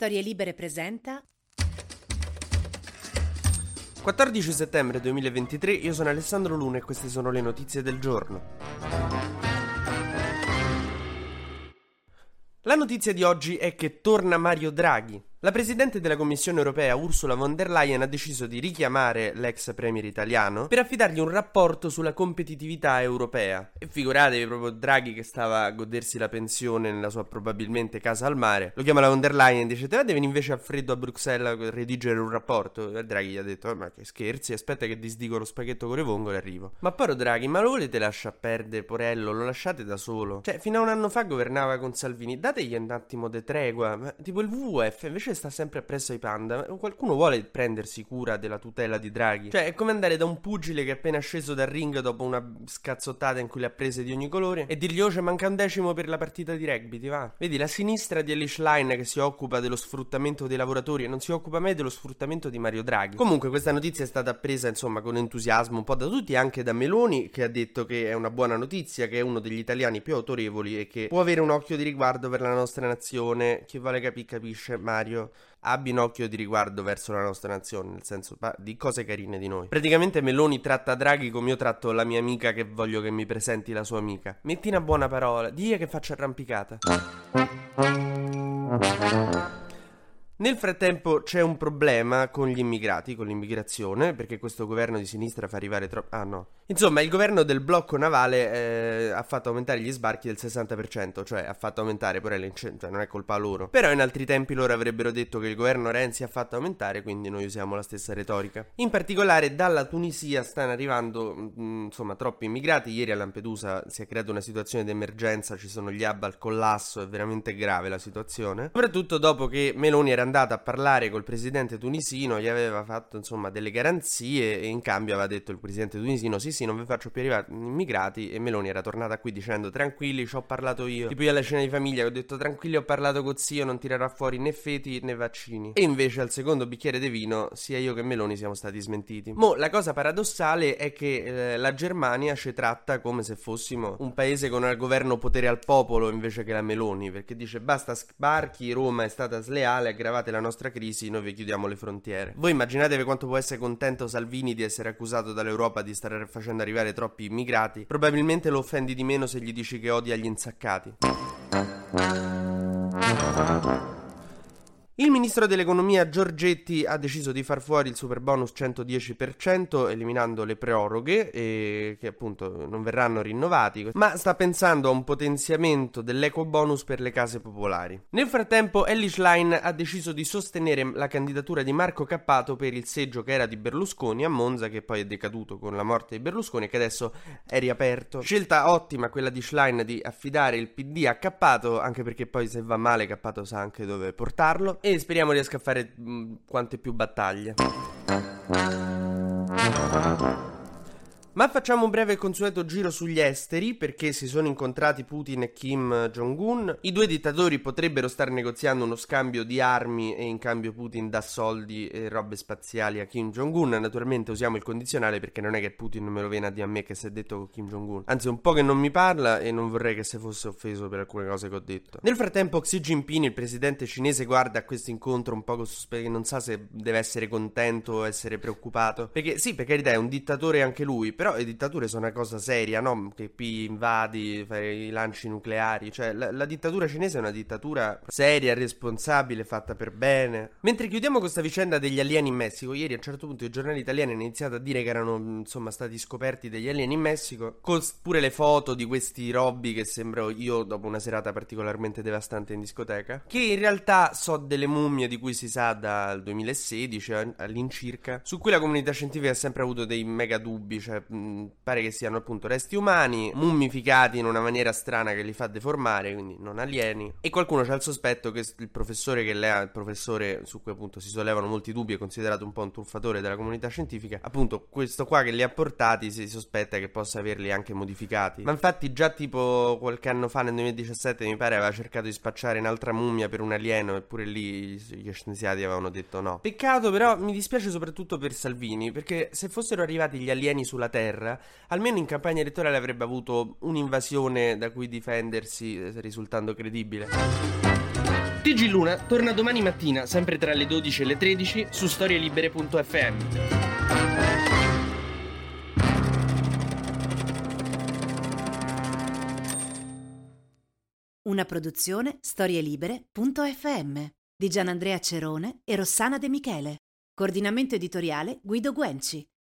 Storie Libere presenta 14 settembre 2023, io sono Alessandro Luna e queste sono le notizie del giorno. La notizia di oggi è che torna Mario Draghi. La Presidente della Commissione europea Ursula von der Leyen ha deciso di richiamare l'ex premier italiano per affidargli un rapporto sulla competitività europea. E figuratevi proprio Draghi che stava a godersi la pensione nella sua probabilmente casa al mare. Lo chiama la von der Leyen e dice te devi invece a freddo a Bruxelles a redigere un rapporto. E Draghi gli ha detto oh, ma che scherzi, aspetta che disdico lo spaghetto con le vongole e arrivo. Ma poi Draghi, ma lo volete lasciare perdere Porello? Lo lasciate da solo? Cioè fino a un anno fa governava con Salvini, dategli un attimo di tregua. Ma, tipo il WWF invece invece sta sempre appresso ai panda. Qualcuno vuole prendersi cura della tutela di Draghi? Cioè, è come andare da un pugile che è appena sceso dal ring dopo una scazzottata in cui le ha prese di ogni colore e dirgli, oh, c'è manca un decimo per la partita di rugby, ti va? Vedi, la sinistra di Elish Line che si occupa dello sfruttamento dei lavoratori e non si occupa mai dello sfruttamento di Mario Draghi. Comunque, questa notizia è stata presa, insomma, con entusiasmo un po' da tutti, anche da Meloni, che ha detto che è una buona notizia, che è uno degli italiani più autorevoli e che può avere un occhio di riguardo per la nostra nazione. Chi vuole capire capisce, Mario abbi un occhio di riguardo verso la nostra nazione, nel senso di cose carine di noi. Praticamente Meloni tratta Draghi come io tratto la mia amica che voglio che mi presenti la sua amica. Metti una buona parola, digli che faccio arrampicata. Nel frattempo c'è un problema con gli immigrati, con l'immigrazione, perché questo governo di sinistra fa arrivare troppo... Ah no. Insomma, il governo del blocco navale eh, ha fatto aumentare gli sbarchi del 60%, cioè ha fatto aumentare, però cioè, non è colpa loro. Però in altri tempi loro avrebbero detto che il governo Renzi ha fatto aumentare, quindi noi usiamo la stessa retorica. In particolare dalla Tunisia stanno arrivando, mh, mm, insomma, troppi immigrati. Ieri a Lampedusa si è creata una situazione di emergenza, ci sono gli hub al collasso, è veramente grave la situazione. Soprattutto dopo che Meloni era andato a parlare col presidente tunisino, gli aveva fatto insomma delle garanzie e in cambio aveva detto il presidente tunisino sì sì non vi faccio più arrivare immigrati e Meloni era tornata qui dicendo tranquilli ci ho parlato io. Tipo io alla cena di famiglia ho detto tranquilli ho parlato con zio non tirerà fuori né feti né vaccini. E invece al secondo bicchiere di vino sia io che Meloni siamo stati smentiti. Mo la cosa paradossale è che eh, la Germania ci tratta come se fossimo un paese con al governo potere al popolo invece che la Meloni perché dice basta sbarchi Roma è stata sleale aggravato aggravate la nostra crisi, noi vi chiudiamo le frontiere. Voi immaginatevi quanto può essere contento Salvini di essere accusato dall'Europa di stare facendo arrivare troppi immigrati? Probabilmente lo offendi di meno se gli dici che odia gli insaccati. Il ministro dell'economia Giorgetti ha deciso di far fuori il super bonus 110% eliminando le proroghe e che appunto non verranno rinnovati, ma sta pensando a un potenziamento dell'eco bonus per le case popolari. Nel frattempo Ellis Line ha deciso di sostenere la candidatura di Marco Cappato per il seggio che era di Berlusconi a Monza che poi è decaduto con la morte di Berlusconi e che adesso è riaperto. Scelta ottima quella di Schlein di affidare il PD a Cappato anche perché poi se va male Cappato sa anche dove portarlo e speriamo riesca a fare mh, quante più battaglie. Ma facciamo un breve e consueto giro sugli esteri perché si sono incontrati Putin e Kim Jong-un. I due dittatori potrebbero stare negoziando uno scambio di armi e in cambio Putin dà soldi e robe spaziali a Kim Jong-un. Naturalmente usiamo il condizionale perché non è che Putin me lo viene a dire a me che si è detto con Kim Jong-un. Anzi, un po' che non mi parla e non vorrei che se fosse offeso per alcune cose che ho detto. Nel frattempo Xi Jinping, il presidente cinese, guarda questo incontro un po' con sospetto non sa se deve essere contento o essere preoccupato. Perché sì, per carità è un dittatore anche lui, però però le dittature sono una cosa seria, no? Che pi invadi, fai i lanci nucleari. Cioè, la, la, dittatura cinese è una dittatura seria, responsabile, fatta per bene. Mentre chiudiamo questa vicenda degli alieni in Messico, ieri a un certo punto i giornali italiani hanno iniziato a dire che erano, insomma, stati scoperti degli alieni in Messico, con pure le foto di questi robbi che sembro io dopo una serata particolarmente devastante in discoteca, che in realtà so delle mummie di cui si sa dal 2016 all'incirca, su cui la comunità scientifica ha sempre avuto dei mega dubbi, cioè pare che siano appunto resti umani, mummificati in una maniera strana che li fa deformare, quindi non alieni. E qualcuno ha il sospetto che il professore che lei ha, il professore su cui appunto si sollevano molti dubbi, è considerato un po' un truffatore della comunità scientifica, appunto questo qua che li ha portati si sospetta che possa averli anche modificati. Ma infatti già tipo qualche anno fa, nel 2017, mi pare, aveva cercato di spacciare un'altra mummia per un alieno, eppure lì gli scienziati avevano detto no. Peccato però, mi dispiace soprattutto per Salvini, perché se fossero arrivati gli alieni sulla Terra, Terra, almeno in campagna elettorale avrebbe avuto un'invasione da cui difendersi eh, risultando credibile. TG Luna torna domani mattina, sempre tra le 12 e le 13, su storielibere.fm. Una produzione storielibere.fm di Gianandrea Cerone e Rossana De Michele. Coordinamento editoriale Guido Guenci.